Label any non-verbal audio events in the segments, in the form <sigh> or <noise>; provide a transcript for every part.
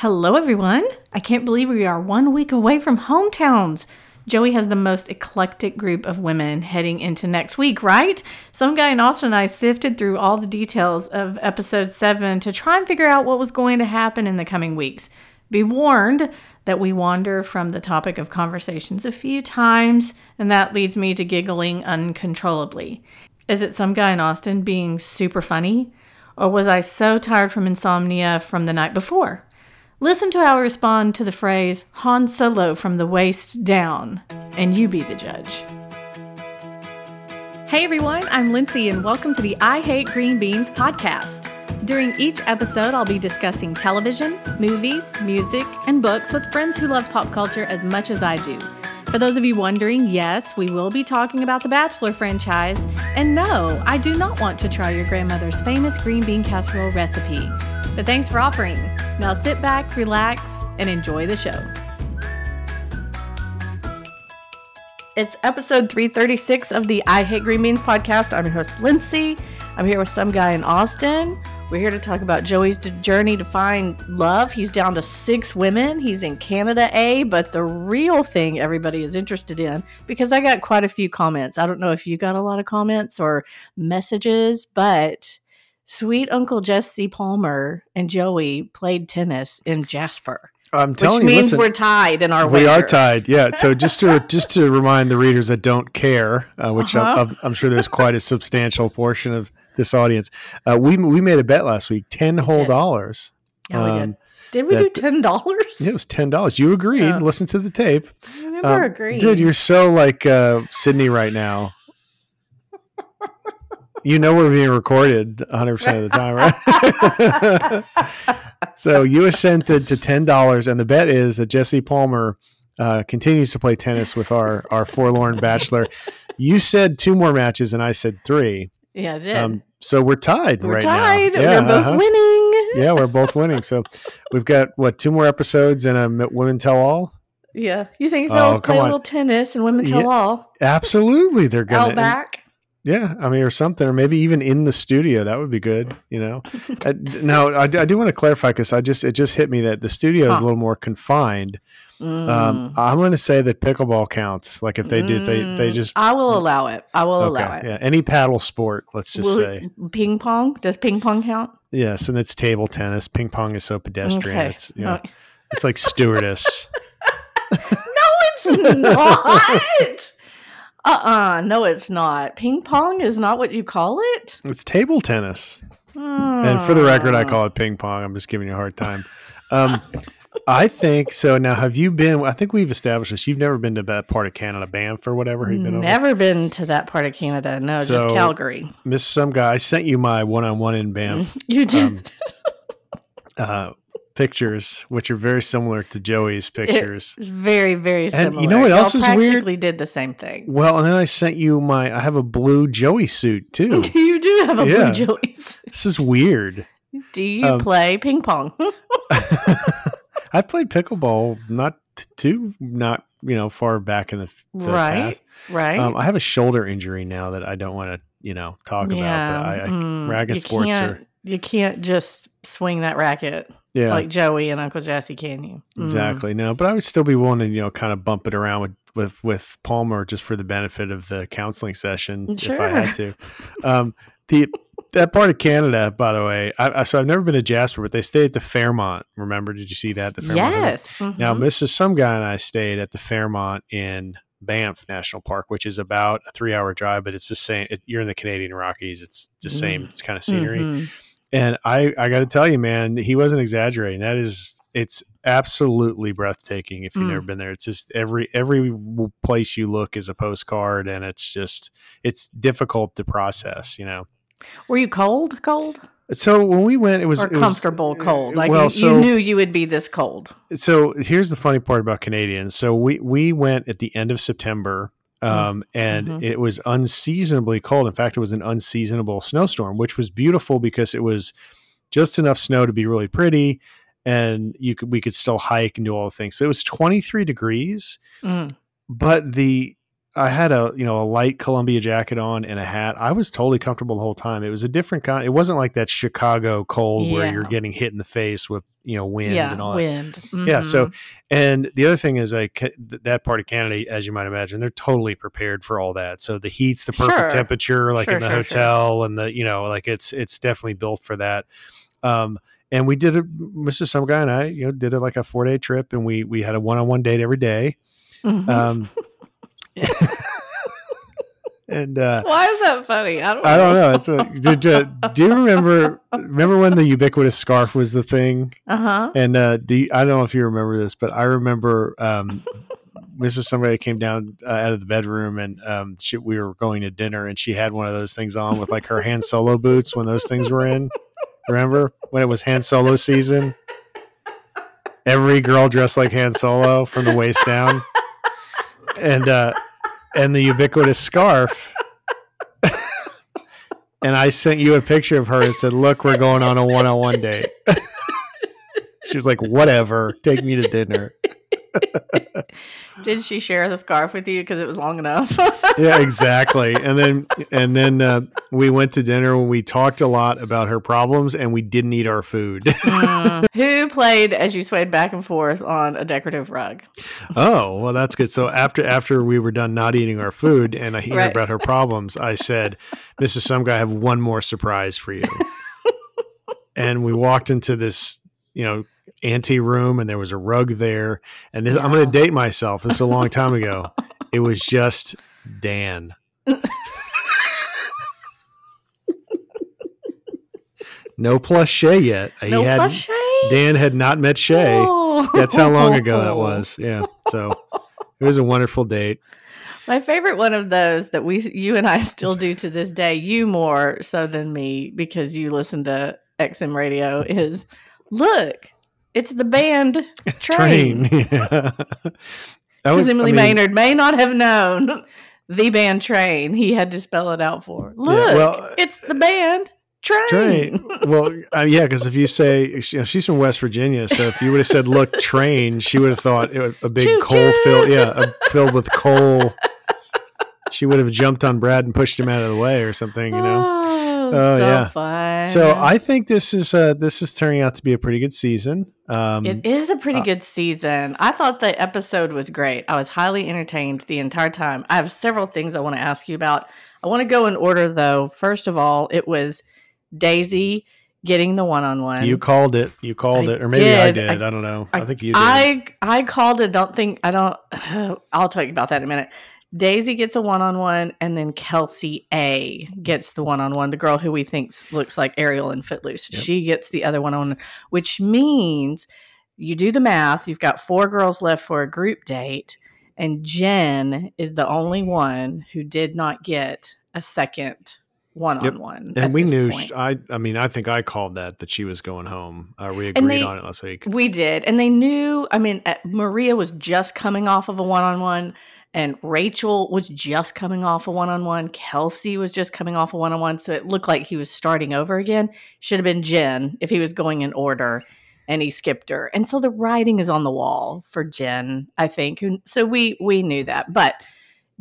Hello, everyone. I can't believe we are one week away from hometowns. Joey has the most eclectic group of women heading into next week, right? Some guy in Austin and I sifted through all the details of episode 7 to try and figure out what was going to happen in the coming weeks. Be warned that we wander from the topic of conversations a few times, and that leads me to giggling uncontrollably. Is it some guy in Austin being super funny? Or was I so tired from insomnia from the night before? Listen to how I respond to the phrase Han Solo from the waist down, and you be the judge. Hey everyone, I'm Lindsay, and welcome to the I Hate Green Beans podcast. During each episode, I'll be discussing television, movies, music, and books with friends who love pop culture as much as I do. For those of you wondering, yes, we will be talking about the Bachelor franchise. And no, I do not want to try your grandmother's famous green bean casserole recipe. But thanks for offering. Now sit back, relax, and enjoy the show. It's episode 336 of the I Hate Green Beans podcast. I'm your host, Lindsay. I'm here with some guy in Austin. We're here to talk about Joey's journey to find love. He's down to six women. He's in Canada A, but the real thing everybody is interested in, because I got quite a few comments. I don't know if you got a lot of comments or messages, but sweet Uncle Jesse Palmer and Joey played tennis in Jasper. I'm telling which you, means listen, we're tied in our we winter. are tied. Yeah. So <laughs> just to just to remind the readers that don't care, uh, which Uh-huh. I'm, I'm sure there's quite a substantial portion of this audience, uh, we we made a bet last week, ten whole did. dollars. Yeah, we Um, did. Did we do ten dollars? Yeah, it was ten dollars. You agreed. Yeah. Listen to the tape, I never Um, agreed. dude. You're so like uh, Sydney right now. You know we're being recorded 100 percent of the time, right? <laughs> so you assented to ten dollars, and the bet is that Jesse Palmer uh, continues to play tennis with our our forlorn bachelor. You said two more matches, and I said three. yeah, I did. Um, so we're tied right? we're right tied. now. Yeah, we're both uh-huh. winning. Yeah, we're both winning. So we've got what two more episodes and a women tell all. Yeah. You think Oh, they'll come play a little tennis and women tell Yeah. all Absolutely, they're gonna. out back? Yeah, I mean, or something, or maybe even in the studio. That would be good. You know. <laughs> uh, now, I, I do want to clarify because I just it just hit me that the studio is a little more confined. Um, Mm. I'm going to say that pickleball counts. Like if they do, they they Mm. just I will allow it. I will allow it. yeah, any paddle sport. Let's just Will- say ping pong. Does ping pong count? yes, and it's table tennis. Ping pong is so pedestrian. Okay. It's you <laughs> know, it's like stewardess. no, it's not. <laughs> uh-uh. No, it's not. Ping pong is not what you call it. it's table tennis. And for the record, I call it ping pong. I'm just giving you a hard time. Um, I think so. Now, have you been? I think we've established this. You've never been to that part of Canada, Banff or whatever. You've been over? Never been to that part of Canada. No, So- just Calgary. Miss some guy. I sent you my one-on-one in Banff <laughs> You did. um, uh, pictures, which are very similar to Joey's pictures. It's very, very similar. And you know what Y'all else is weird? Practically did the same thing. well, and then I sent you my. I have a blue Joey suit too. <laughs> you do have a Yeah. blue Joey's. <laughs> this is weird. Do you Um, play ping pong? <laughs> I played pickleball not too not you know far back in the, the right, past. right. Um, I have a shoulder injury now that I don't want to, you know, talk about. But I, I mm, racket sports are, You can't just swing that racket yeah, like Joey and Uncle Jesse, can you? Mm. exactly. No, but I would still be willing to, you know, kind of bump it around with with with Palmer just for the benefit of the counseling session if I had to. Um, the that part of Canada, by the way, I, I so I've never been to Jasper, but they stay at the Fairmont. Remember? Did you see that? The Fairmont. Yes. Now, mhm. Mrs. Some guy and I stayed at the Fairmont in Banff National Park, which is about a three-hour drive, but it's the same. It, you're in the Canadian Rockies. It's the same. It's kind of scenery. Mhm. And I, I got to tell you, man, he wasn't exaggerating. That is, it's absolutely breathtaking. If you've Mm. never been there, it's just every every place you look is a postcard, and it's just it's difficult to process. You know. Were you cold? Cold So when we went, it was or it was- comfortable cold? Like well, you, so you knew you would be this cold. so here's the funny part about Canadians. So we we went at the end of September, um, and Mhm. it was unseasonably cold. In fact, it was an unseasonable snowstorm, which was beautiful because it was just enough snow to be really pretty, and you could we could still hike and do all the things. So it was 23 degrees, Mm. but the I had a you know a light Columbia jacket on and a hat. I was totally comfortable the whole time. It was a different kind. It wasn't like that Chicago cold where you're getting hit in the face with you know wind yeah, and all that. wind. Yeah. So, Mhm. and the other thing is, like that part of Canada, as you might imagine, they're totally prepared for all that. So the heat's the perfect Sure. temperature, like Sure, in the sure, hotel, and the you know, like it's it's definitely built for that. Um, and we did it, Mrs. Some guy and I, you know, did it like a four day trip, and we we had a one on one date every day. Mhm. Um, <laughs> <laughs> and uh, Why is that funny? I don't. I don't know. It's a, do, do, do you remember remember when the ubiquitous scarf was the thing? Uh huh. And uh, do you, I don't know if you remember this, but I remember um, Mrs. Somebody came down uh, out of the bedroom and um, she, we were going to dinner, and she had one of those things on with like her Han Solo boots when those things were in. Remember when it was Han Solo season? Every girl dressed like Han Solo from the waist down, and uh, and the ubiquitous scarf. and I sent you a picture of her and said, "Look, we're going on a one-on-one date." <laughs> she was like, "Whatever, take me to dinner." <laughs> Did she share the scarf with you because it was long enough? <laughs> yeah, exactly. And then and then uh, we went to dinner and we talked a lot about her problems and we didn't eat our food. <laughs> Mm. Who played as you swayed back and forth on a decorative rug? oh, well that's good. So after after we were done not eating our food and I hear Right. about her problems, I said, "Mrs. Some guy, I have one more surprise for you." and we walked into this, you know, ante room and there was a rug there. And this, I'm going to date myself. This is a long time ago. <laughs> It was just Dan. no plus Shay yet. He No had plush Dan had not met Shay. Oh. That's how long ago that <laughs> was. Yeah. So it was a wonderful date. My favorite one of those that we, you and I still do to this day, you more so than me because you listen to XM radio, is look, it's the band <laughs> Train. Train. Yeah. that Because I Emily mean, Maynard may not have known the band Train. He had to spell it out for. her. Look, well, it's the band Train. Train. Well, uh, yeah, because if you say you know, she's from West Virginia, so if you would have said "look, train," she would have thought it was a big Choo coal choo. fill, yeah, a, filled with coal. <laughs> She would have jumped on Brad and pushed him out of the way or something, you know. Oh, Oh, so yeah. fun. So I think this is uh, this is turning out to be a pretty good season. Um, It is a pretty uh, good season. I thought the episode was great. I was highly entertained the entire time. I have several things I want to ask you about. I want to go in order though. First of all, it was Daisy getting the one-on-one. you called it. You called I it, or maybe I did. did. I, I- don't know. I, I- think you did. I I called it. Don't think I don't. <sighs> I'll tell you about that in a minute. Daisy gets a one-on-one, and then Kelsey A gets the one-on-one. The girl who we think looks like Ariel in Footloose, Yep. she gets the other one-on-one, which means you do the math. You've got four girls left for a group date, and Jen is the only one who did not get a second one-on-one. and we knew. point. sh I. I mean, I think I called that that she was going home. Uh, we agreed they- on it last week. We did. And they knew, I mean, uh, Maria was just coming off of a one on one, and Rachel was just coming off a one on one. Kelsey was just coming off a one on one. So it looked like he was starting over again. Should have been Jen if he was going in order and he skipped her. And so the writing is on the wall for Jen, I think. So we we knew that. But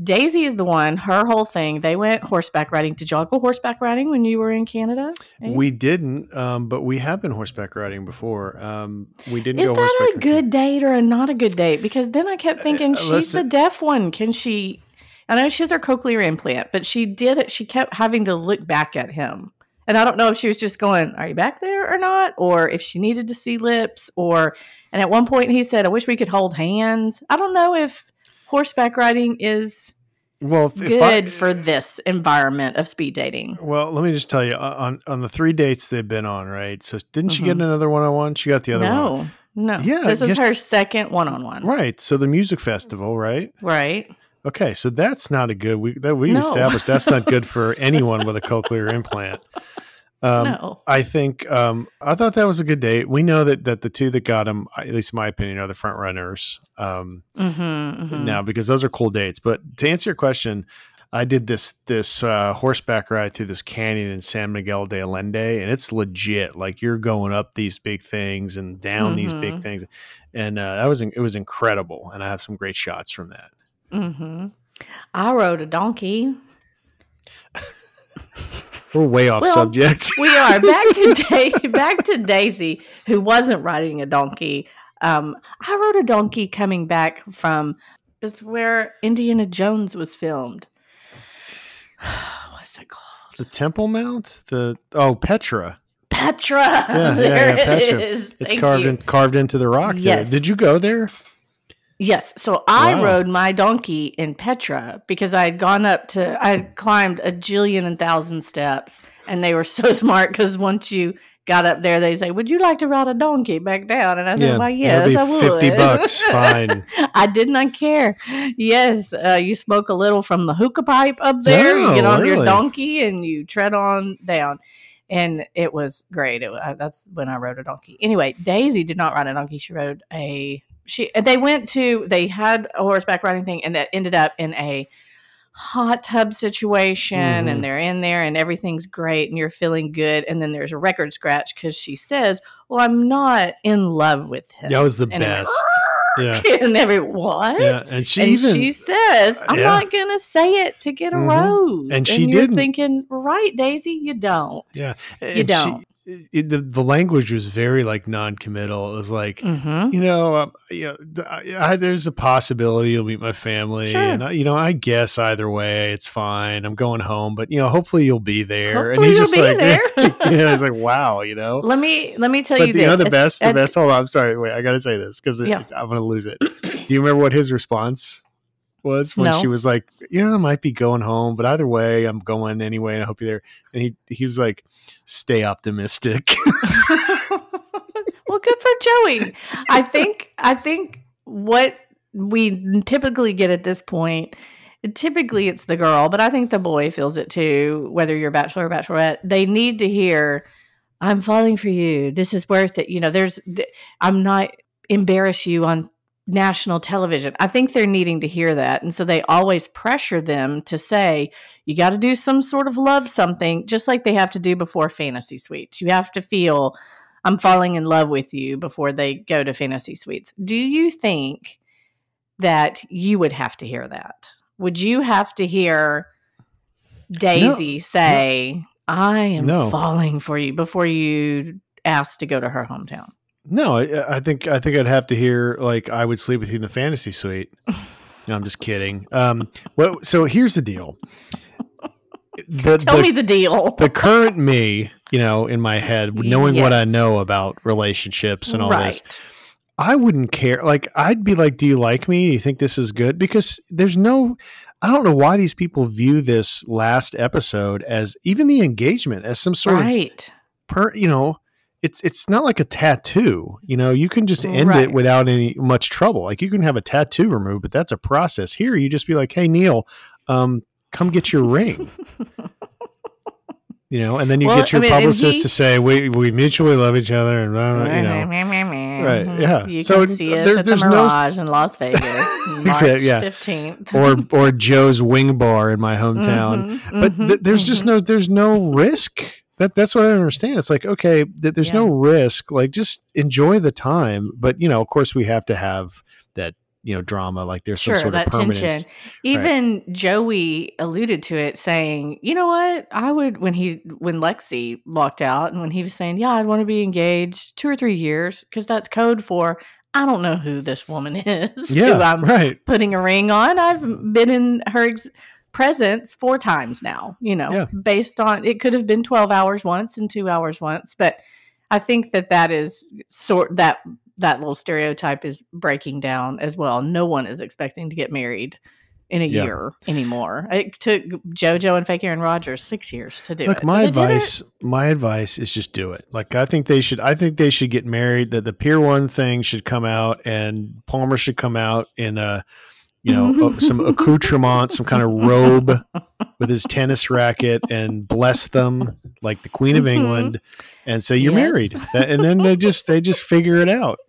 Daisy is the one, her whole thing. They went horseback riding. Did y'all go horseback riding when you were in Canada? Eh? We didn't, um, but we have been horseback riding before. Um, we didn't Is that a good date or a not a good date? Because then I kept thinking uh, she's listen- the deaf one. Can she? I know she has her cochlear implant, but she did it. She kept having to look back at him, and I don't know if she was just going, "Are you back there or not?" or if she needed to see lips, or. And at one point he said, "I wish we could hold hands." I don't know if horseback riding is Well, if, if I- good for this environment of speed dating. Well, let me just tell you on on the three dates they've been on, right? So didn't she get Mhm. another one on one? She got the other one, No, no. Yeah, this is yes. her second one-on-one. right? So the music festival, right? Right. Okay, so that's not a good. We that we No. established that's not good for <laughs> anyone with a cochlear implant. Um, no. I think um, I thought that was a good date. We know that that the two that got him, at least in my opinion, are the front runners. Um, Mm-hmm, now because those are cool dates. But to answer your question, I did this this uh, horseback ride through this canyon in San Miguel de Allende, and it's legit. Like you're going up these big things and down these big Mhm. things, and uh, that was it was incredible. And I have some great shots from that. Mm-hmm. I rode a donkey. <laughs> We're way off Well, subject. <laughs> We are back to <laughs> da- back to Daisy, who wasn't riding a donkey. Um, I rode a donkey coming back from it's where Indiana Jones was filmed. <sighs> What's it called? the Temple Mount. The oh Petra. Petra. Yeah, yeah, <laughs> there yeah, it Petra. is. It's Thank carved you. in, carved into the rock. there. Yes. Did you go there? Yes. So I Wow. rode my donkey in Petra because I had gone up to, I had climbed a jillion and thousand steps. And they were <laughs> so smart because once you got up there, they say, Would you like to ride a donkey back down? And I said, Well, that'll yes, I would. fifty bucks. <laughs> Fine. I did not care. Yes. Uh, you smoke a little from the hookah pipe up there. you Oh, get on your donkey and you tread on down. And it was great. It, wa- that's when I rode a donkey. Anyway, Daisy did not ride a donkey. She rode a she. They went to they had a horseback riding thing, and that ended up in a hot tub situation. Mhm. And they're in there, and everything's great, and you're feeling good. And then there's a record scratch because she says, "Well, I'm not in love with him." That was the And best. Yeah. <laughs> and every what? Yeah, and she and even she says, "I'm Yeah. not gonna say it to get a Mhm. rose." And she you're didn't. thinking, right, Daisy, you don't. yeah, You and she- don't. It- the the language was very like non-committal. It was like. Mm-hmm. You know, um, you know, I, I- there's a possibility you'll meet my family, Sure. and I, you know, I guess either way, it's fine. I'm going home, but you know, hopefully you'll be there. Hopefully and you'll he's be just like, there. <laughs> yeah, it's like, <laughs> wow, you know. Let me let me tell But you the, this. you know, the best, the best. Hold on, I'm sorry. Wait, I got to say this because Yeah. I'm going to lose it. Do you remember what his response was when No. she was like, "Yeah, I might be going home, but either way, I'm going anyway, and I hope you're there." And he he was like, "Stay optimistic." <laughs> well, good for Joey. I think I think what we typically get at this point, typically it's the girl, but I think the boy feels it too. Whether you're bachelor or bachelorette, they need to hear, "I'm falling for you. This is worth it." You know, there's, th- I'm not embarrass you on national television. I think they're needing to hear that, and so they always pressure them to say, "You got to do some sort of love something," just like they have to do before fantasy suites. You have to feel. I'm falling in love with you before they go to fantasy suites. Do you think that you would have to hear that? Would you have to hear Daisy say, I am No. falling for you before you ask to go to her hometown? No, I, I think I think I'd have to hear like I would sleep with you in the fantasy suite. No, I'm just kidding. Um, well, so here's the deal. The, <laughs> Tell the- me the deal. <laughs> the current me, you know, in my head, knowing what I know about relationships and all right. this, I wouldn't care. Like, I'd be like, "Do you like me? Do you think this is good?" Because there's no, I don't know why these people view this last episode as even the engagement as some sort of Right. per, you know. It's, it's not like a tattoo, you know. You can just end Right. it without any much trouble. Like you can have a tattoo removed, but that's a process. Here, you just be like, "Hey, Neil, um, come get your ring." <laughs> you know, and then you Well, get your I mean, publicist he- to say we we mutually love each other, and blah, blah, you know, Right, yeah. Mm-hmm. You So can see there- us at there's the no- Mirage in Las Vegas, <laughs> March Exact- yeah. 15th. or <laughs> or Joe's Wing Bar in my hometown. Mhm, But mhm, th- there's just mhm. no there's no risk. That that's what I understand. It's like okay, th- there's no risk. Like just enjoy the time. But you know, of course, we have to have that you know drama. Like there's sure some sort of permanence. tension even joey alluded to it saying you know what i would when he when lexi walked out and when he was saying yeah i'd want to be engaged two or three years because that's code for i don't know who this woman <laughs> is who Yeah, i'm right. putting a ring on i've been in her ex- presence four times now you know Yeah. based on it could have been 12 hours once and two hours once but i think that that is sort that that little stereotype is breaking down as well no one is expecting to get married in a Yeah. year anymore it took jojo and fake aaron rodgers six years to do Look, it my but they did it. advice, my advice is just do it. Like I think they should. I think they should get married. That the Pier One thing should come out, and Palmer should come out in a, you know, <laughs> some accoutrement, some kind of robe with his tennis racket, and bless them like the Queen of Mhm. England, and say you're Yes. married. And then they just they just figure it out.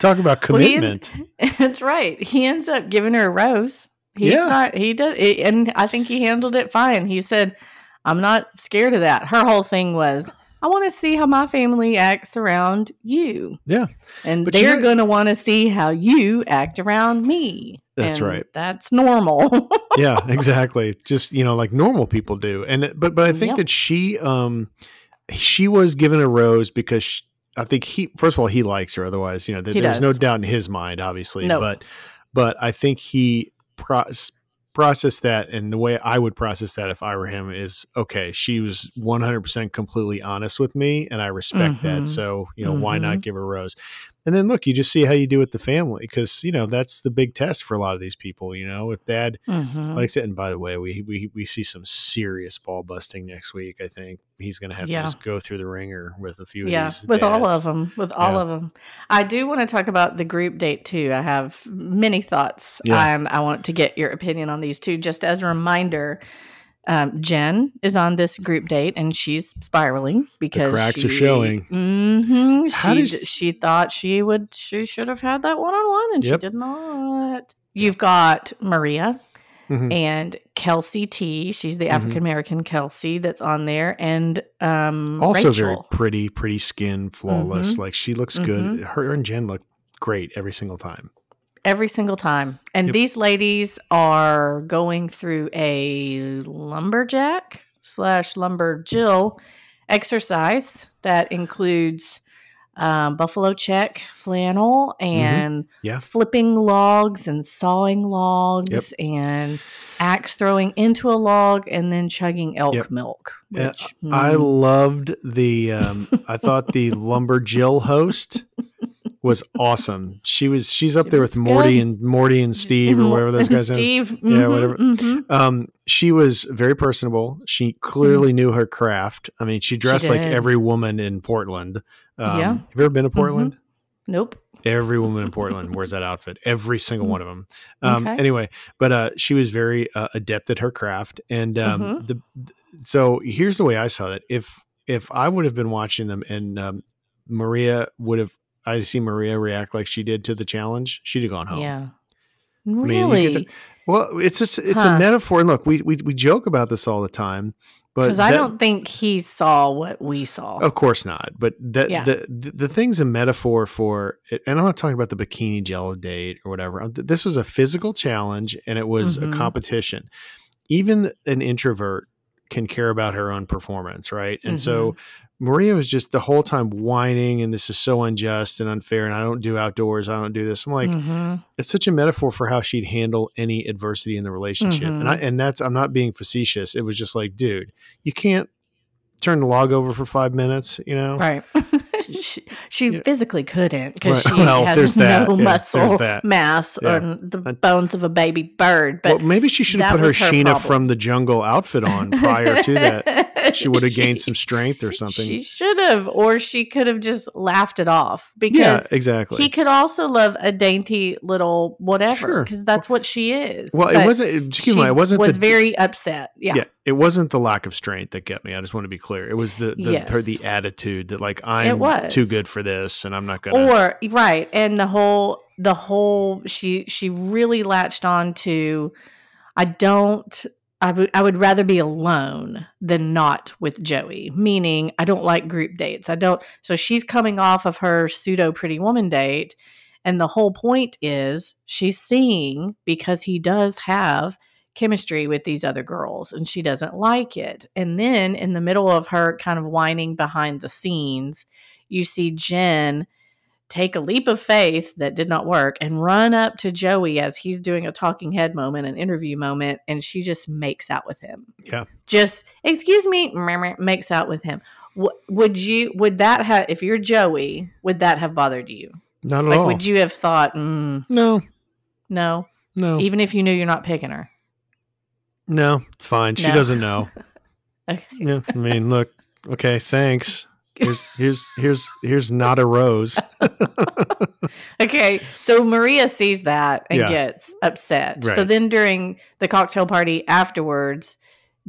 Talk about Well, commitment. <laughs> That's right. He ends up giving her a rose. He's Yeah. not. He does, and I think he handled it fine. He said, "I'm not scared of that." Her whole thing was, "I want to see how my family acts around you." Yeah. and But they're going to want to see how you act around me. That's and right. That's normal. <laughs> yeah, exactly. Just you know, like normal people do. And but but I think Yep. that she um she was given a rose because sh I think he first of all he likes her. Otherwise, you know, He there's no doubt in his mind, obviously. Nope. But but I think he pro- processed that, and the way I would process that if I were him is okay. She was 100 percent completely honest with me, and I respect that. Mhm. So you know, why not Mhm. give her a rose? And then look, you just see how you do with the family because you know that's the big test for a lot of these people. You know, if dad Mhm. like I said, and by the way, we we we see some serious ball busting next week. I think he's going to have Yeah. to just go through the wringer with a few yeah, of these. with all of them, with all Yeah. of them. I do want to talk about the group date too. I have many thoughts, Yeah. and I want to get your opinion on these too. Just as a reminder, um, Jen is on this group date, and she's spiraling because cracks are she- showing. Mhm. How she does- she thought she would she should have had that one on one, and Yep. she did not. You've got Maria Mhm. and Kelsey T. She's the. African American Kelsey that's on there, and um, Also Rachel. very pretty, pretty skin, flawless. Like she looks good. Her and Jen look great every single time. Every single time. And Yep. these ladies are going through a lumberjack slash lumberjill exercise that includes um, buffalo check flannel and Mm-hmm. Yeah. flipping logs and sawing logs and axe throwing into a log and then chugging elk Yep. milk. Which, I mm, loved the. Um, I thought the <laughs> lumber Jill host was awesome. She was. She's up She there with Morty good. and Morty and Steve or whatever those <laughs> guys are. Steve, Yeah, whatever. mhm. Um, she was very personable. She clearly knew her craft. I mean, she dressed like Mm-hmm. every woman in Portland. Um, Yeah. Have you ever been to Portland? Nope. Every woman in Portland wears that outfit. Every single one of them. Um, Okay. Anyway, but uh, she was very uh, adept at her craft, and um, Mhm. the so here's the way I saw it. If if I would have been watching them and um, Maria would have, I see Maria react like she did to the challenge, she'd have gone home. Yeah. mean, you Really? get Well, it's just it's Huh. a metaphor. And look, we, we we joke about this all the time, Because I don't think he saw what we saw. Of course not. But that Yeah. the, the the thing's a metaphor for, and I'm not talking about the bikini jello date or whatever. Uh, This was a physical challenge, and it was Mhm. a competition. Even an introvert can care about her own performance, right? And so Mm-hmm. Maria was just the whole time whining, and this is so unjust and unfair, and I don't do outdoors, I don't do this. I'm like, Mhm. it's such a metaphor for how she'd handle any adversity in the relationship. And I Mm-hmm. and that's I'm not being facetious. It was just like, dude, you can't turn the log over for five minutes, you know? Right. <laughs> <laughs> she she Yeah. physically couldn't because Right. she <laughs> Well, has no Yeah, muscle mass Yeah. on the bones of a baby bird. But well, maybe she should have put her her Sheena problem. from the jungle outfit on prior to that. She would have gained <laughs> some strength or something. She should have, or she could have just laughed it off because yeah, exactly. he could also love a dainty little whatever Sure. because that's what she is. well, it wasn't. Excuse me, it wasn't. was the, very upset. Yeah. yeah. it wasn't the lack of strength that kept me. I just want to be clear. It was the the her, the attitude that like I'm was. too good for this, and I'm not gonna. or right and the whole the whole she she really latched on to i don't I would I would rather be alone than not with Joey, meaning I don't like group dates. I don't so she's coming off of her pseudo pretty woman date and the whole point is she's seeing because he does have chemistry with these other girls and she doesn't like it. And then in the middle of her kind of whining behind the scenes, you see Jen take a leap of faith that did not work and run up to Joey as he's doing a talking head moment, an interview moment, and she just makes out with him. Yeah. Just, excuse me, makes out with him. Would you, would that have, if you're Joey, would that have bothered you? not at Like, all. would you have thought, mm, no, no, no, even if you knew you're not picking her? no. It's fine. She No. doesn't know. <laughs> Okay. Yeah, I mean, look. Okay, thanks. Here's here's here's here's not a rose. <laughs> Okay, so Maria sees that and Yeah. gets upset. So then during the cocktail party afterwards,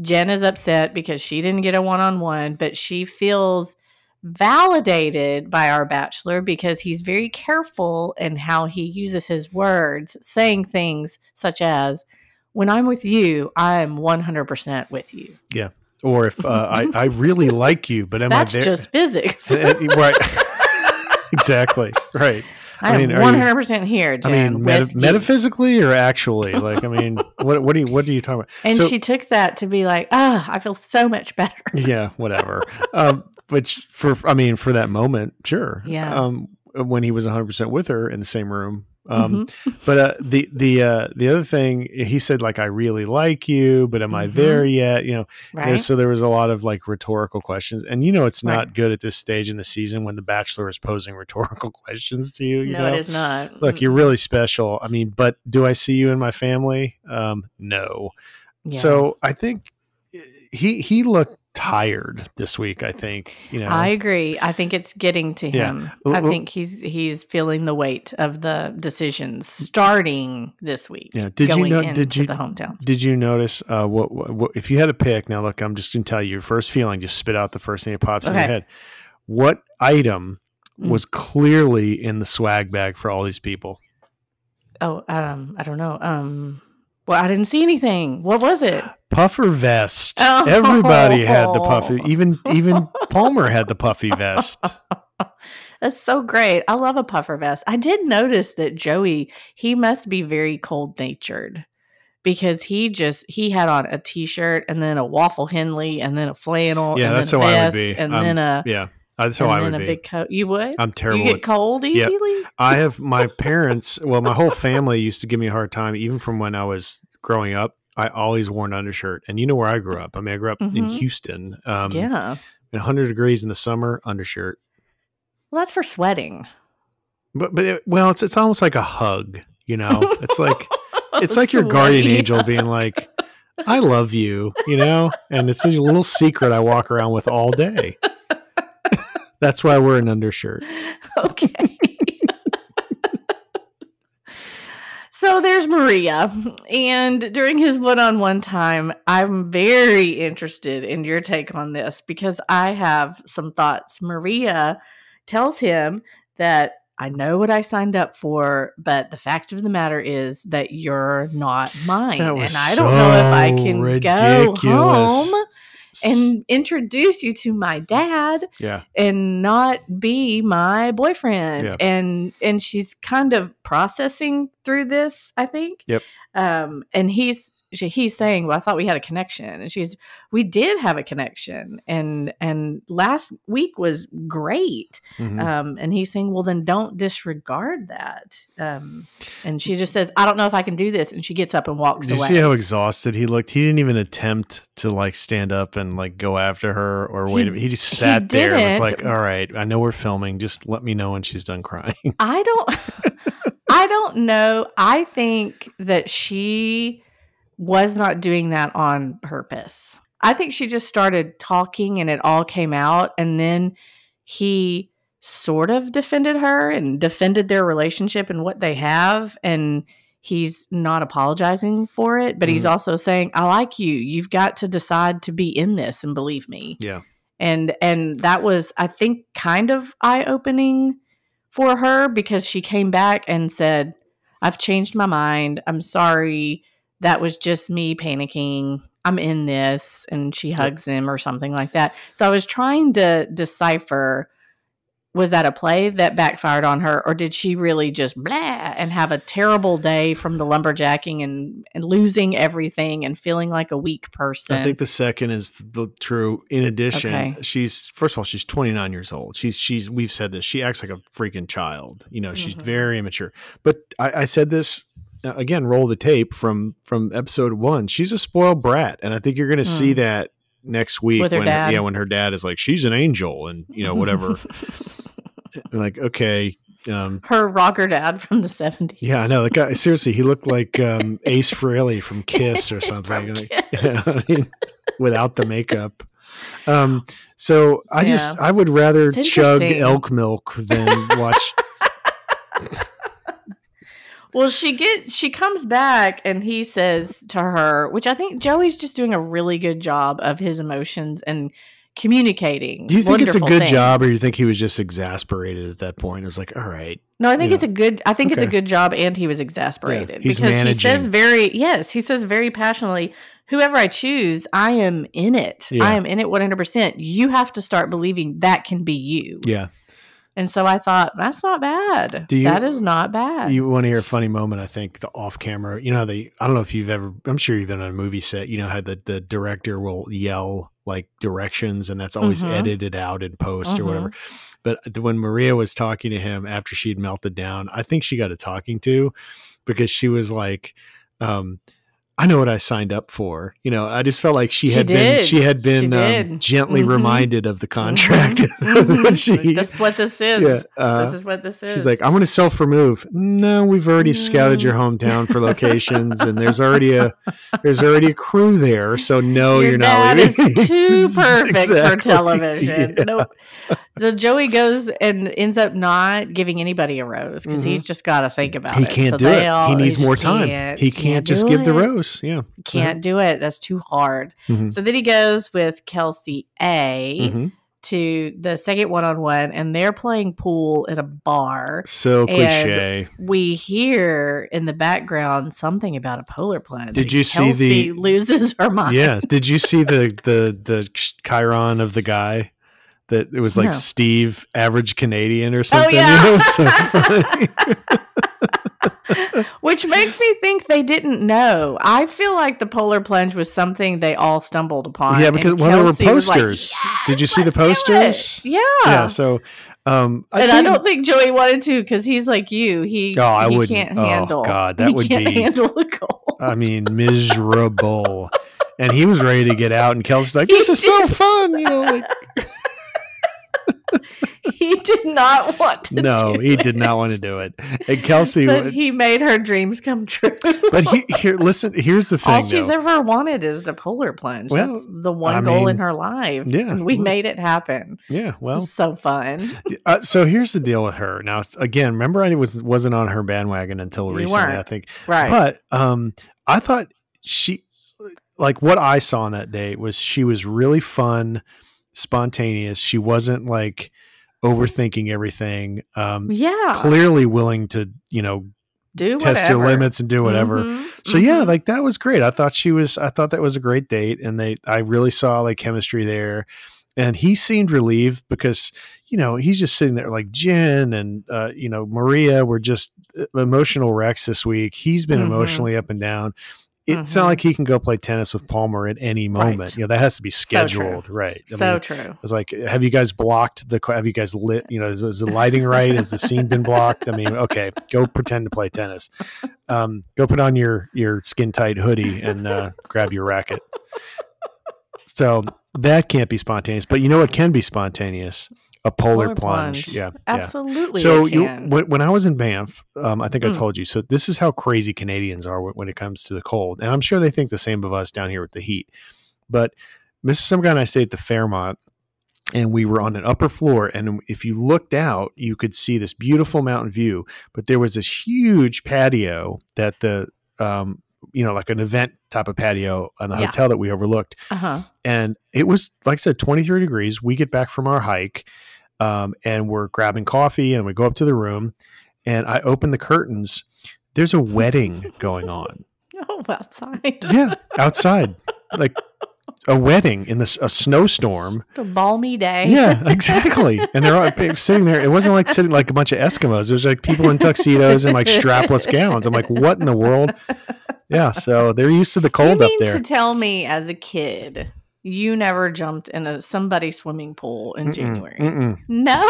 Jen is upset because she didn't get a one on one, but she feels validated by our bachelor because he's very careful in how he uses his words, saying things such as, When I'm with you, I'm 100% with you. Or if uh, I <laughs> I really like you, but am That's I there? just physics. Uh, right. <laughs> exactly. Right. I, I mean, am 100% here, I mean, meta- metaphysically or actually? Like, I mean, what what do you what are you talking about? And So- she took that to be like, ah, I feel so much better. <laughs> yeah, whatever. um, which for I mean, for that moment, sure. Yeah. Um, when he was 100 percent with her in the same room. Um, Mhm. but uh, the the uh, the other thing he said like I really like you, but am I Mhm. there yet? You know, right? So there was a lot of like rhetorical questions, and you know it's not Right. good at this stage in the season when the Bachelor is posing rhetorical <laughs> questions to you. you no, know? it is not. Look, you're really special. I mean, but do I see you in my family? Um, no. Yeah. So I think eh, he he looked tired this week. I think you know. I agree. I think it's getting to him. Well, I think he's he's feeling the weight of the decisions starting this week. Yeah. Did you know- did you- the hometowns? did you notice uh, what, what, what if you had a pick? Now, look, I'm just gonna tell you your first feeling. Just spit out the first thing that pops in your head. What item Mm. was clearly in the swag bag for all these people? Oh, um, I don't know. Um, well, I didn't see anything. What was it? Puffer vest. Oh. Everybody had the puffy. <laughs> Even even Palmer had the puffy vest. <laughs> That's so great. I love a puffer vest. I did notice that Joey, he must be very cold natured because he just he had on a t-shirt and then a waffle Henley and then a flannel Yeah, and that's then how a I would vest be. and Um, then a Yeah, that's how and I would a be. big coat. You would? I'm terrible. You get cold Yep. easily? I have my <laughs> parents. Well, my whole family used to give me a hard time, even from when I was growing up. I always wore an undershirt, and you know where I grew up. I mean, I grew up in Mhm. Houston. Um, yeah. 100 degrees in the summer, undershirt. Well, that's for sweating. But but it, well, it's it's almost like a hug. You know, it's like <laughs> it's like your guardian angel being like, "I love you," you know, and it's a little secret I walk around with all day. That's why I wear an undershirt. <laughs> okay. so there's Maria. And during his one on one time, I'm very interested in your take on this because I have some thoughts. Maria tells him that I know what I signed up for, but the fact of the matter is that you're not mine. And I don't know if I so can go home and introduce you to my dad Yeah, and not be my boyfriend Yeah. and and she's kind of processing through this i think Yep. um and he's he's saying well i thought we had a connection and she's we did have a connection and and last week was great Mhm. um and he's saying well then don't disregard that um and she just says i don't know if i can do this and she gets up and walks Did you see how exhausted he looked? He didn't even attempt to like stand up and like go after her or wait. He-. He just he sat there and was like, "All right, I know we're filming. Just let me know when she's done crying." I don't <laughs> I don't know. I think that she was not doing that on purpose. I think she just started talking and it all came out and then he sort of defended her and defended their relationship and what they have and he's not apologizing for it but he's Mhm. also saying I like you. You've got to decide to be in this and believe me yeah, and and that was i think kind of eye-opening for her because she came back and said i've changed my mind i'm sorry that was just me panicking i'm in this and she hugs him or something like that so i was trying to decipher was that a play that backfired on her or did she really just blah and have a terrible day from the lumberjacking and, and losing everything and feeling like a weak person I think the second is the true. In addition, Okay. she's first of all, she's 29 years old. She's she's we've said this. She acts like a freaking child. You know, she's Mhm. very immature. But I, I said this again. Roll the tape from from episode one. She's a spoiled brat, and I think you're going to see Mm. that next week With when yeah when her dad is like she's an angel and you know whatever. <laughs> like okay. Um, her rocker dad from the 70s. yeah, I know. The guy seriously, he looked like um, <laughs> Ace Frehley from Kiss or something. Like, Kiss. <laughs> yeah, I mean, without the makeup. Um, so I just I would rather chug elk milk than watch. Well, she gets she comes back and he says to her, which I think Joey's just doing a really good job of his emotions and communicating. Do you think it's a good job, or things. you think he was just exasperated at that point? It was like, all right, No, I think it's a good. I think it's a good job, and he was exasperated he's because he says very yes, he says very passionately, "Whoever I choose, I am in it. Yeah. I am in it one hundred percent. You have to start believing that can be you." yeah. And so I thought, that's not bad. Do you- that is not bad. You want to hear a funny moment? I think the off camera. You know, how they. I don't know if you've ever. I'm sure you've been on a movie set. You know how the the director will yell like directions, and that's always Mhm. edited out in post or Mhm. whatever. But when Maria was talking to him after she'd melted down, I think she got a talking to because she was like, um, "I know what I signed up for." You know, I just felt like she, She had been she had been She um, did. gently Mhm. reminded of the contract. <laughs> Mhm. she- this is what this is. yeah, uh, this is what this is. She's like, I'm going to self remove. No, we've already scouted your hometown for <laughs> locations, and there's already a there's already a crew there. So no, Your you're not leaving. is too <laughs> perfect for television. Yeah. Nope. So Joey goes and ends up not giving anybody a rose because he's just got to think about Mm-hmm. He it. can't So do it. all- he needs just more time. can't- he can't, just do give the it. Yeah. Can't do it. That's too hard. Mhm. So then he goes with Kelsey A Mhm. to the second one on one, and they're playing pool at a bar. So And- cliche. We hear in the background something about a polar plunge. Did you see the- loses her mind? Yeah. <laughs> Did you see the the the chyron of the guy? That it was like No. Steve, average Canadian or something. Oh, <laughs> yeah. It was so funny. <laughs> <laughs> Which makes me think they didn't know. I feel like the polar plunge was something they all stumbled upon. Yeah, because- well, there were was like, posters. Did you see the let's do it." posters? Yeah. yeah. So, um, and I don't think Joey wanted to because he's like you. He, Oh, I he wouldn't. can't Oh, handle. God, that he would can't be- handle the cold. I mean, miserable. and he was ready to get out, and Kelsey's like, "This is so fun," you know. Like, <laughs> <laughs> he did not want to. no, he did not want to do it. And Kelsey, But he made her dreams come true. But he, here, listen. Here's the <laughs> thing. All she's though. ever wanted is the polar plunge. Well, That's the one I goal in her life. yeah, And we well- made it happen. yeah, well, It's so fun. uh, so here's the deal with her. Now, again, remember, I was wasn't on her bandwagon until You recently. weren't. I think, Right. But um, I thought she, like what I saw on that date was she was really fun, spontaneous. She wasn't like overthinking everything. Um, yeah. clearly willing to, you know, do test your limits and do whatever. Mhm, So yeah, mhm. like that was great. I thought she was. I thought that was a great date, and they. I really saw like chemistry there, and he seemed relieved because you know he's just sitting there like Jen and uh, you know Maria were just uh, emotional wrecks this week. He's been Mhm. emotionally up and down. It's Mhm. not like he can go play tennis with Palmer at any moment. Right. You know that has to be So scheduled, right? I so mean, true. It's like, have you guys blocked the? Have you guys lit? You know, is, is the lighting right? Has the scene been blocked? I mean, okay, go pretend to play tennis. Um, go put on your your skin tight hoodie and uh, grab your racket. So that can't be spontaneous. But you know what can be spontaneous? A polar, Polar plunge. plunge. Yeah, yeah. Absolutely. So it you, when, when I was in Banff, um, I think I Mm. told you. So this is how crazy Canadians are when, when it comes to the cold, and I'm sure they think the same of us down here with the heat. But Mrs. Some guy and I stayed at the Fairmont, and we were on an upper floor. And if you looked out, you could see this beautiful mountain view. But there was this huge patio that the, um, you know, like an event type of patio on the Yeah. hotel that we overlooked uh-huh. and it was like I said, 23 degrees. We get back from our hike, um, and we're grabbing coffee, and we go up to the room, and I open the curtains. There's a wedding <laughs> going on. Oh, outside. Yeah, <laughs> outside, like a wedding in this a snowstorm. a balmy day. Yeah, <laughs> exactly. And they're all sitting there. It wasn't like sitting like a bunch of Eskimos. It was like people in tuxedos and like strapless gowns. I'm like, what in the world? Yeah, so they're used to the cold you up mean there. to tell me as a kid you never jumped in a somebody's swimming pool in Mm-mm, January? mm-mm. No.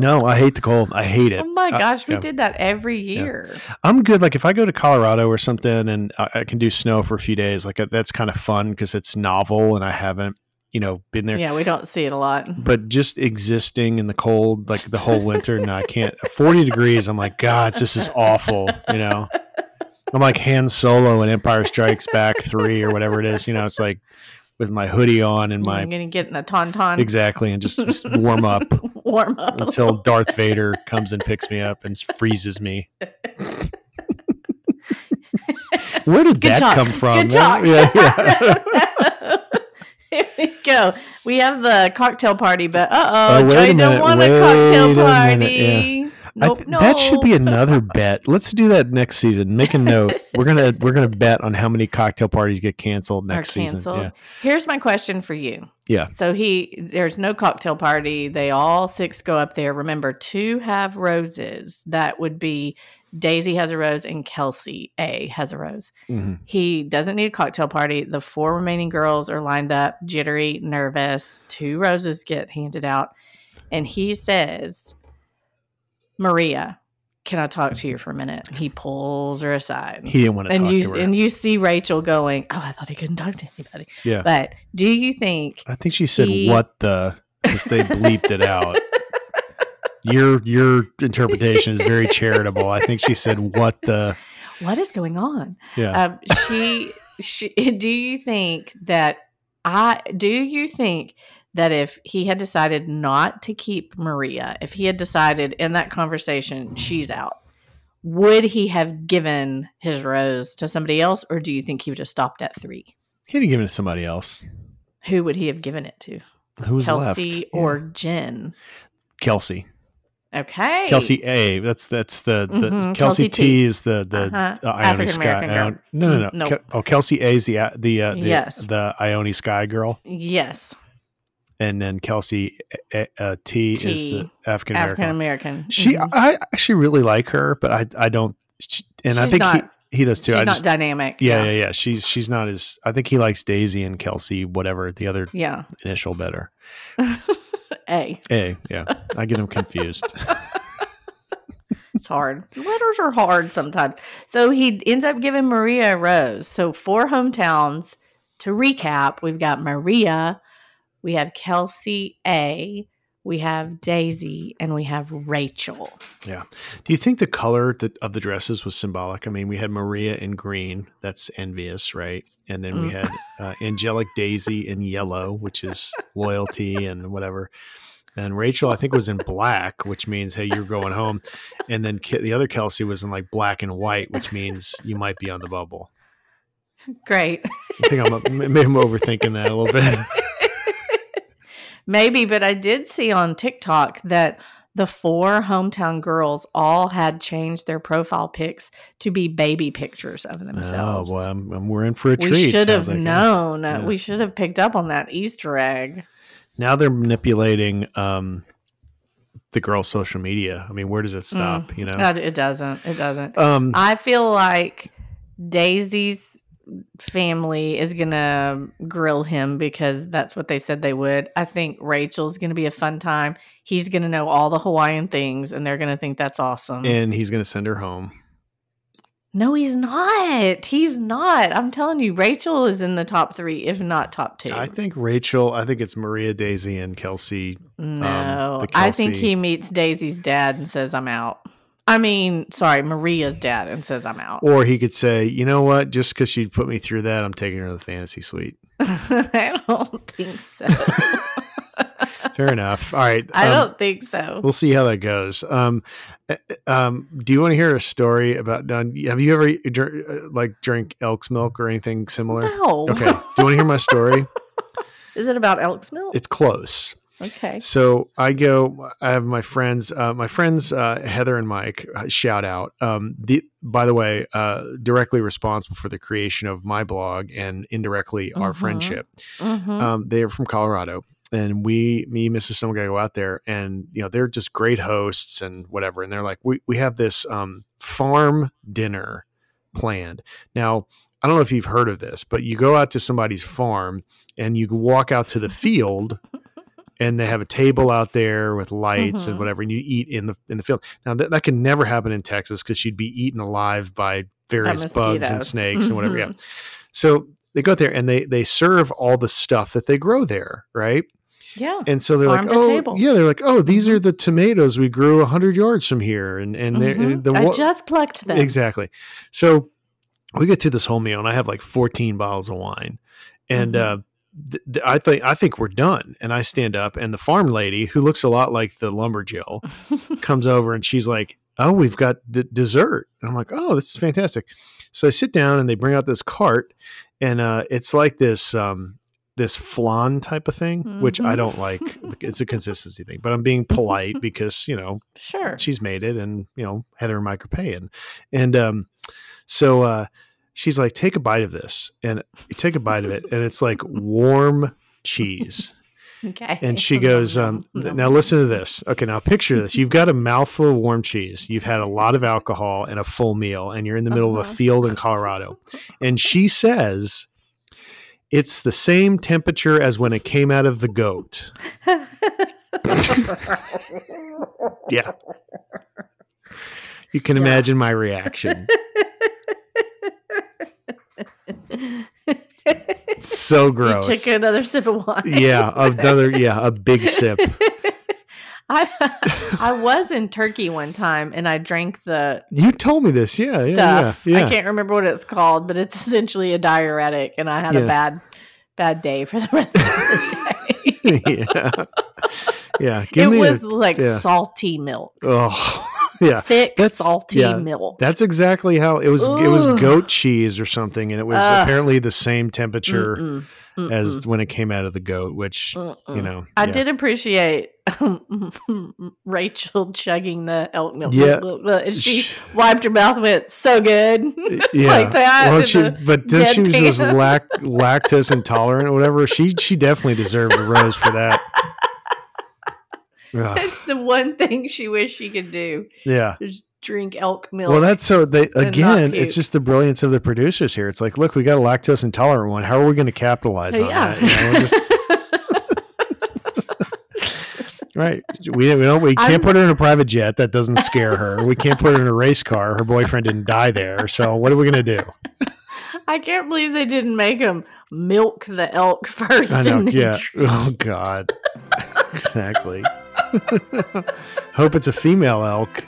No, I hate the cold. I hate it. oh my I- gosh, we yeah. did that every year. I'm good. Like if I go to Colorado or something and I, I can do snow for a few days, like uh, that's kind of fun because it's novel and I haven't, you know, been there. Yeah, we don't see it a lot. But just existing in the cold, like the whole winter, and I can't. 40 degrees, I'm like, God, this is awful. You know, <laughs> I'm like Han Solo in Empire Strikes Back three or whatever it is. You know, it's like with my hoodie on and my. I'm gonna get in a tauntaun. exactly, and just, just warm up <laughs> Warm up until. Darth Vader comes and picks me up and freezes me. <laughs> Where did Good that talk. come from? Good talk. Yeah, yeah. <laughs> Here we go. We have the cocktail party, but uh Oh, Joey don't want a cocktail a party. I Nope, th- That should be another <laughs> bet. Let's do that next season. Make a note. We're gonna we're gonna bet on how many cocktail parties get canceled next season. Yeah. Here's my question for you. Yeah. So he there's no cocktail party. They all six go up there. Remember, two have roses. That would be Daisy has a rose and Kelsey A has a rose. Mhm. He doesn't need a cocktail party. The four remaining girls are lined up, jittery, nervous. Two roses get handed out. And he says, Maria, can I talk to you for a minute? He pulls her aside. He didn't want to and talk you to her. and you see Rachel going, Oh, I thought he couldn't talk to anybody. yeah. But do you think I think she said he- what the because they bleeped it out. <laughs> Your your interpretation is very charitable. I think she said what the what is going on? yeah. Um, she, she, <laughs> do you think that I, do you think that if he had decided not to keep Maria, if he had decided in that conversation, she's out, would he have given his rose to somebody else? Or do you think he would have stopped at three? he didn't give it to somebody else. Who would he have given it to? Who was Kelsey left? or Yeah. Jen? Kelsey? Okay. Kelsey A. That's that's the the Mhm, Kelsey Kelsey T, T. is the the Uh-huh. uh, Ione Skye. African-American girl. Ione- no, no, no. Nope. Ke- oh, Kelsey A is the uh, the uh, the, Yes. the Ione Skye girl, Yes. And then Kelsey uh, uh, T, is the African African American. She, Mhm. I actually really like her, but I I don't. She, and I think not- he, he does too. She's I not just dynamic. yeah, yeah, yeah. She's she's not as. I think he likes Daisy and Kelsey, whatever the other Yeah. initial better. <laughs> A. A, yeah. I get him confused. <laughs> It's hard. Letters are hard sometimes. So he ends up giving Maria a rose. So four hometowns. To recap, we've got Maria, we have Kelsey A, we have Daisy, and we have Rachel. Yeah. Do you think the color that, of the dresses was symbolic? I mean, we had Maria in green. That's envious, right? And then we Mm. had uh, angelic Daisy in yellow, which is loyalty and whatever. And Rachel, I think, was in black, which means hey, you're going home. And then Ke- the other Kelsey was in like black and white, which means you might be on the bubble. Great. I think I'm maybe I'm overthinking that a little bit. <laughs> Maybe, but I did see on TikTok that the four hometown girls all had changed their profile pics to be baby pictures of themselves. Oh boy, I'm, I'm- we're in for a treat. we should have like. known. Yeah. We should have picked up on that Easter egg. now they're manipulating um, the girl's social media. I mean, where does it stop? You know, It doesn't. It doesn't. um, I feel like Daisy's family is gonna grill him because that's what they said they would. I think Rachel's gonna be a fun time. He's gonna know all the Hawaiian things, and they're gonna think that's awesome. and he's going to send her home. no, he's not. He's not. I'm telling you, Rachel is in the top three, if not top two. I think Rachel. I think it's Maria, Daisy, and Kelsey. Um, no, the I think he meets Daisy's dad and says, "I'm out." I mean, sorry, Maria's dad and says, "I'm out." Or he could say, you know what? Just because she put me through that, I'm taking her to the fantasy suite. <laughs> I don't think so. <laughs> Fair enough. All right. I um, don't think so. We'll see how that goes. Um, uh, um, do you want to hear a story about? Don? Have you ever dr- uh, like drank elk's milk or anything similar? No. Okay. Do you want to hear my story? <laughs> Is it about elk's milk? It's close. Okay. So I go. I have my friends. Uh, my friends uh, Heather and Mike. Uh, shout out. Um, the by the way, uh, directly responsible for the creation of my blog and indirectly our Mhm. friendship. Mhm. Um, they are from Colorado, and we, me, Mrs. Some guy go out there, and you know they're just great hosts and whatever. And they're like, we we have this um, farm dinner planned. Now, I don't know if you've heard of this, but you go out to somebody's farm and you walk out to the field. And they have a table out there with lights and Mhm. whatever, and you eat in the in the field. Now that, that can never happen in Texas because you'd be eaten alive by various bugs and snakes and whatever. Yeah. Mhm. So they go out there and they they serve all the stuff that they grow there, right? Yeah. And so they're Farm like, oh, table. yeah, they're like, oh, these are the tomatoes we grew hundred yards from here, and and they're Mhm. the I just plucked them. exactly. So we get through this whole meal, and I have like fourteen bottles of wine, and Mhm. uh, th- th- I think I think we're done. And I stand up, and the farm lady, who looks a lot like the lumberjill, <laughs> comes over, and she's like, "Oh, we've got d- dessert," and I'm like, "Oh, this is fantastic." So I sit down, and they bring out this cart, and uh, it's like this. Um, this flan type of thing, which I don't like. It's a consistency thing, but I'm being polite <laughs> because you know Sure. she's made it, and you know Heather and Mike are paying, and um, so uh, she's like, take a bite of this, and you take a bite of it, and it's like warm cheese. <laughs> Okay. And she <laughs> goes, um, now listen to this. Okay, now picture this. You've got a mouthful of warm cheese. You've had a lot of alcohol and a full meal, and you're in the middle of Uh-huh. a field in Colorado. And she says, it's the same temperature as when it came out of the goat. <laughs> Yeah. You can Yeah. imagine my reaction. So gross. <laughs> You took another sip of wine. yeah, another <laughs> yeah, a big sip. <laughs> I I was in Turkey one time and I drank the You told me this. Yeah, yeah, stuff. yeah. yeah. I can't remember what it's called, but it's essentially a diuretic, and I had Yeah. a bad bad day for the rest of the day. yeah. Yeah. It was a, like yeah. salty milk, oh yeah. thick That's- salty yeah. milk. That's exactly how it was. It was goat cheese or something, and it was Ugh. apparently the same temperature Mm-mm, as when it came out of the goat. Which mm-mm, you mm-mm. know, I yeah. did appreciate <laughs> Rachel chugging the elk milk. Yeah. And she wiped her mouth and went, so good. <laughs> yeah. like that Well, she, the but then she was just deadpan. lac- lactose intolerant or whatever. She she definitely deserved a rose for that. <laughs> Ugh, It's the one thing she wished she could do yeah. is drink elk milk. Well, that's so they again. It's just the brilliance of the producers here. It's like, look, we got a lactose intolerant one. How are we going to capitalize on yeah. that? You know, just- <laughs> <laughs> right. We, we don't. We can't I'm- put her in a private jet. That doesn't scare her. We can't put her in a race car. Her boyfriend didn't die there. So what are we going to do? I can't believe they didn't make him milk the elk <laughs> first. I know. Yeah. Oh God. exactly. <laughs> Hope it's a female elk.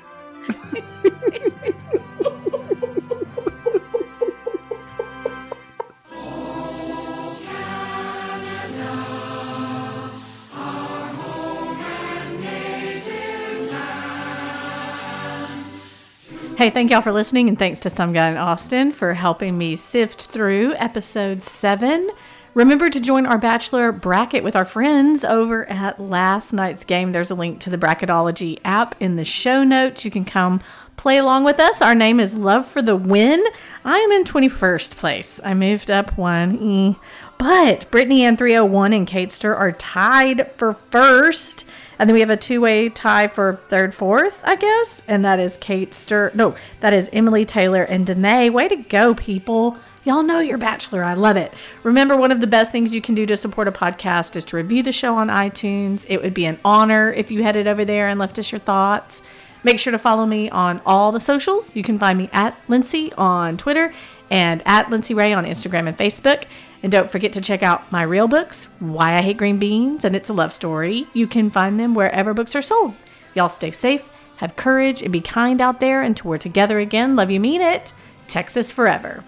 Hey, thank y'all for listening, and thanks to some guy in Austin for helping me sift through episode seven. Remember to join our Bachelor bracket with our friends over at last night's game. There's a link to the Bracketology app in the show notes. You can come play along with us. Our name is Love for the Win. I am in 21st place. I moved up one. But Brittany and 301 and Kate Stir are tied for first. And then we have a two way tie for third, fourth, I guess. And that is Kate Stir. No, that is Emily Taylor and Danae. Way to go, people. Y'all know your bachelor. I love it. Remember, one of the best things you can do to support a podcast is to review the show on iTunes. It would be an honor if you headed over there and left us your thoughts. Make sure to follow me on all the socials. You can find me at Lindsay on Twitter and at Lindsay Ray on Instagram and Facebook. And don't forget to check out my real books, Why I Hate Green Beans and It's a Love Story. You can find them wherever books are sold. Y'all stay safe, have courage, and be kind out there until we're together again. Love you, mean it. Texas forever.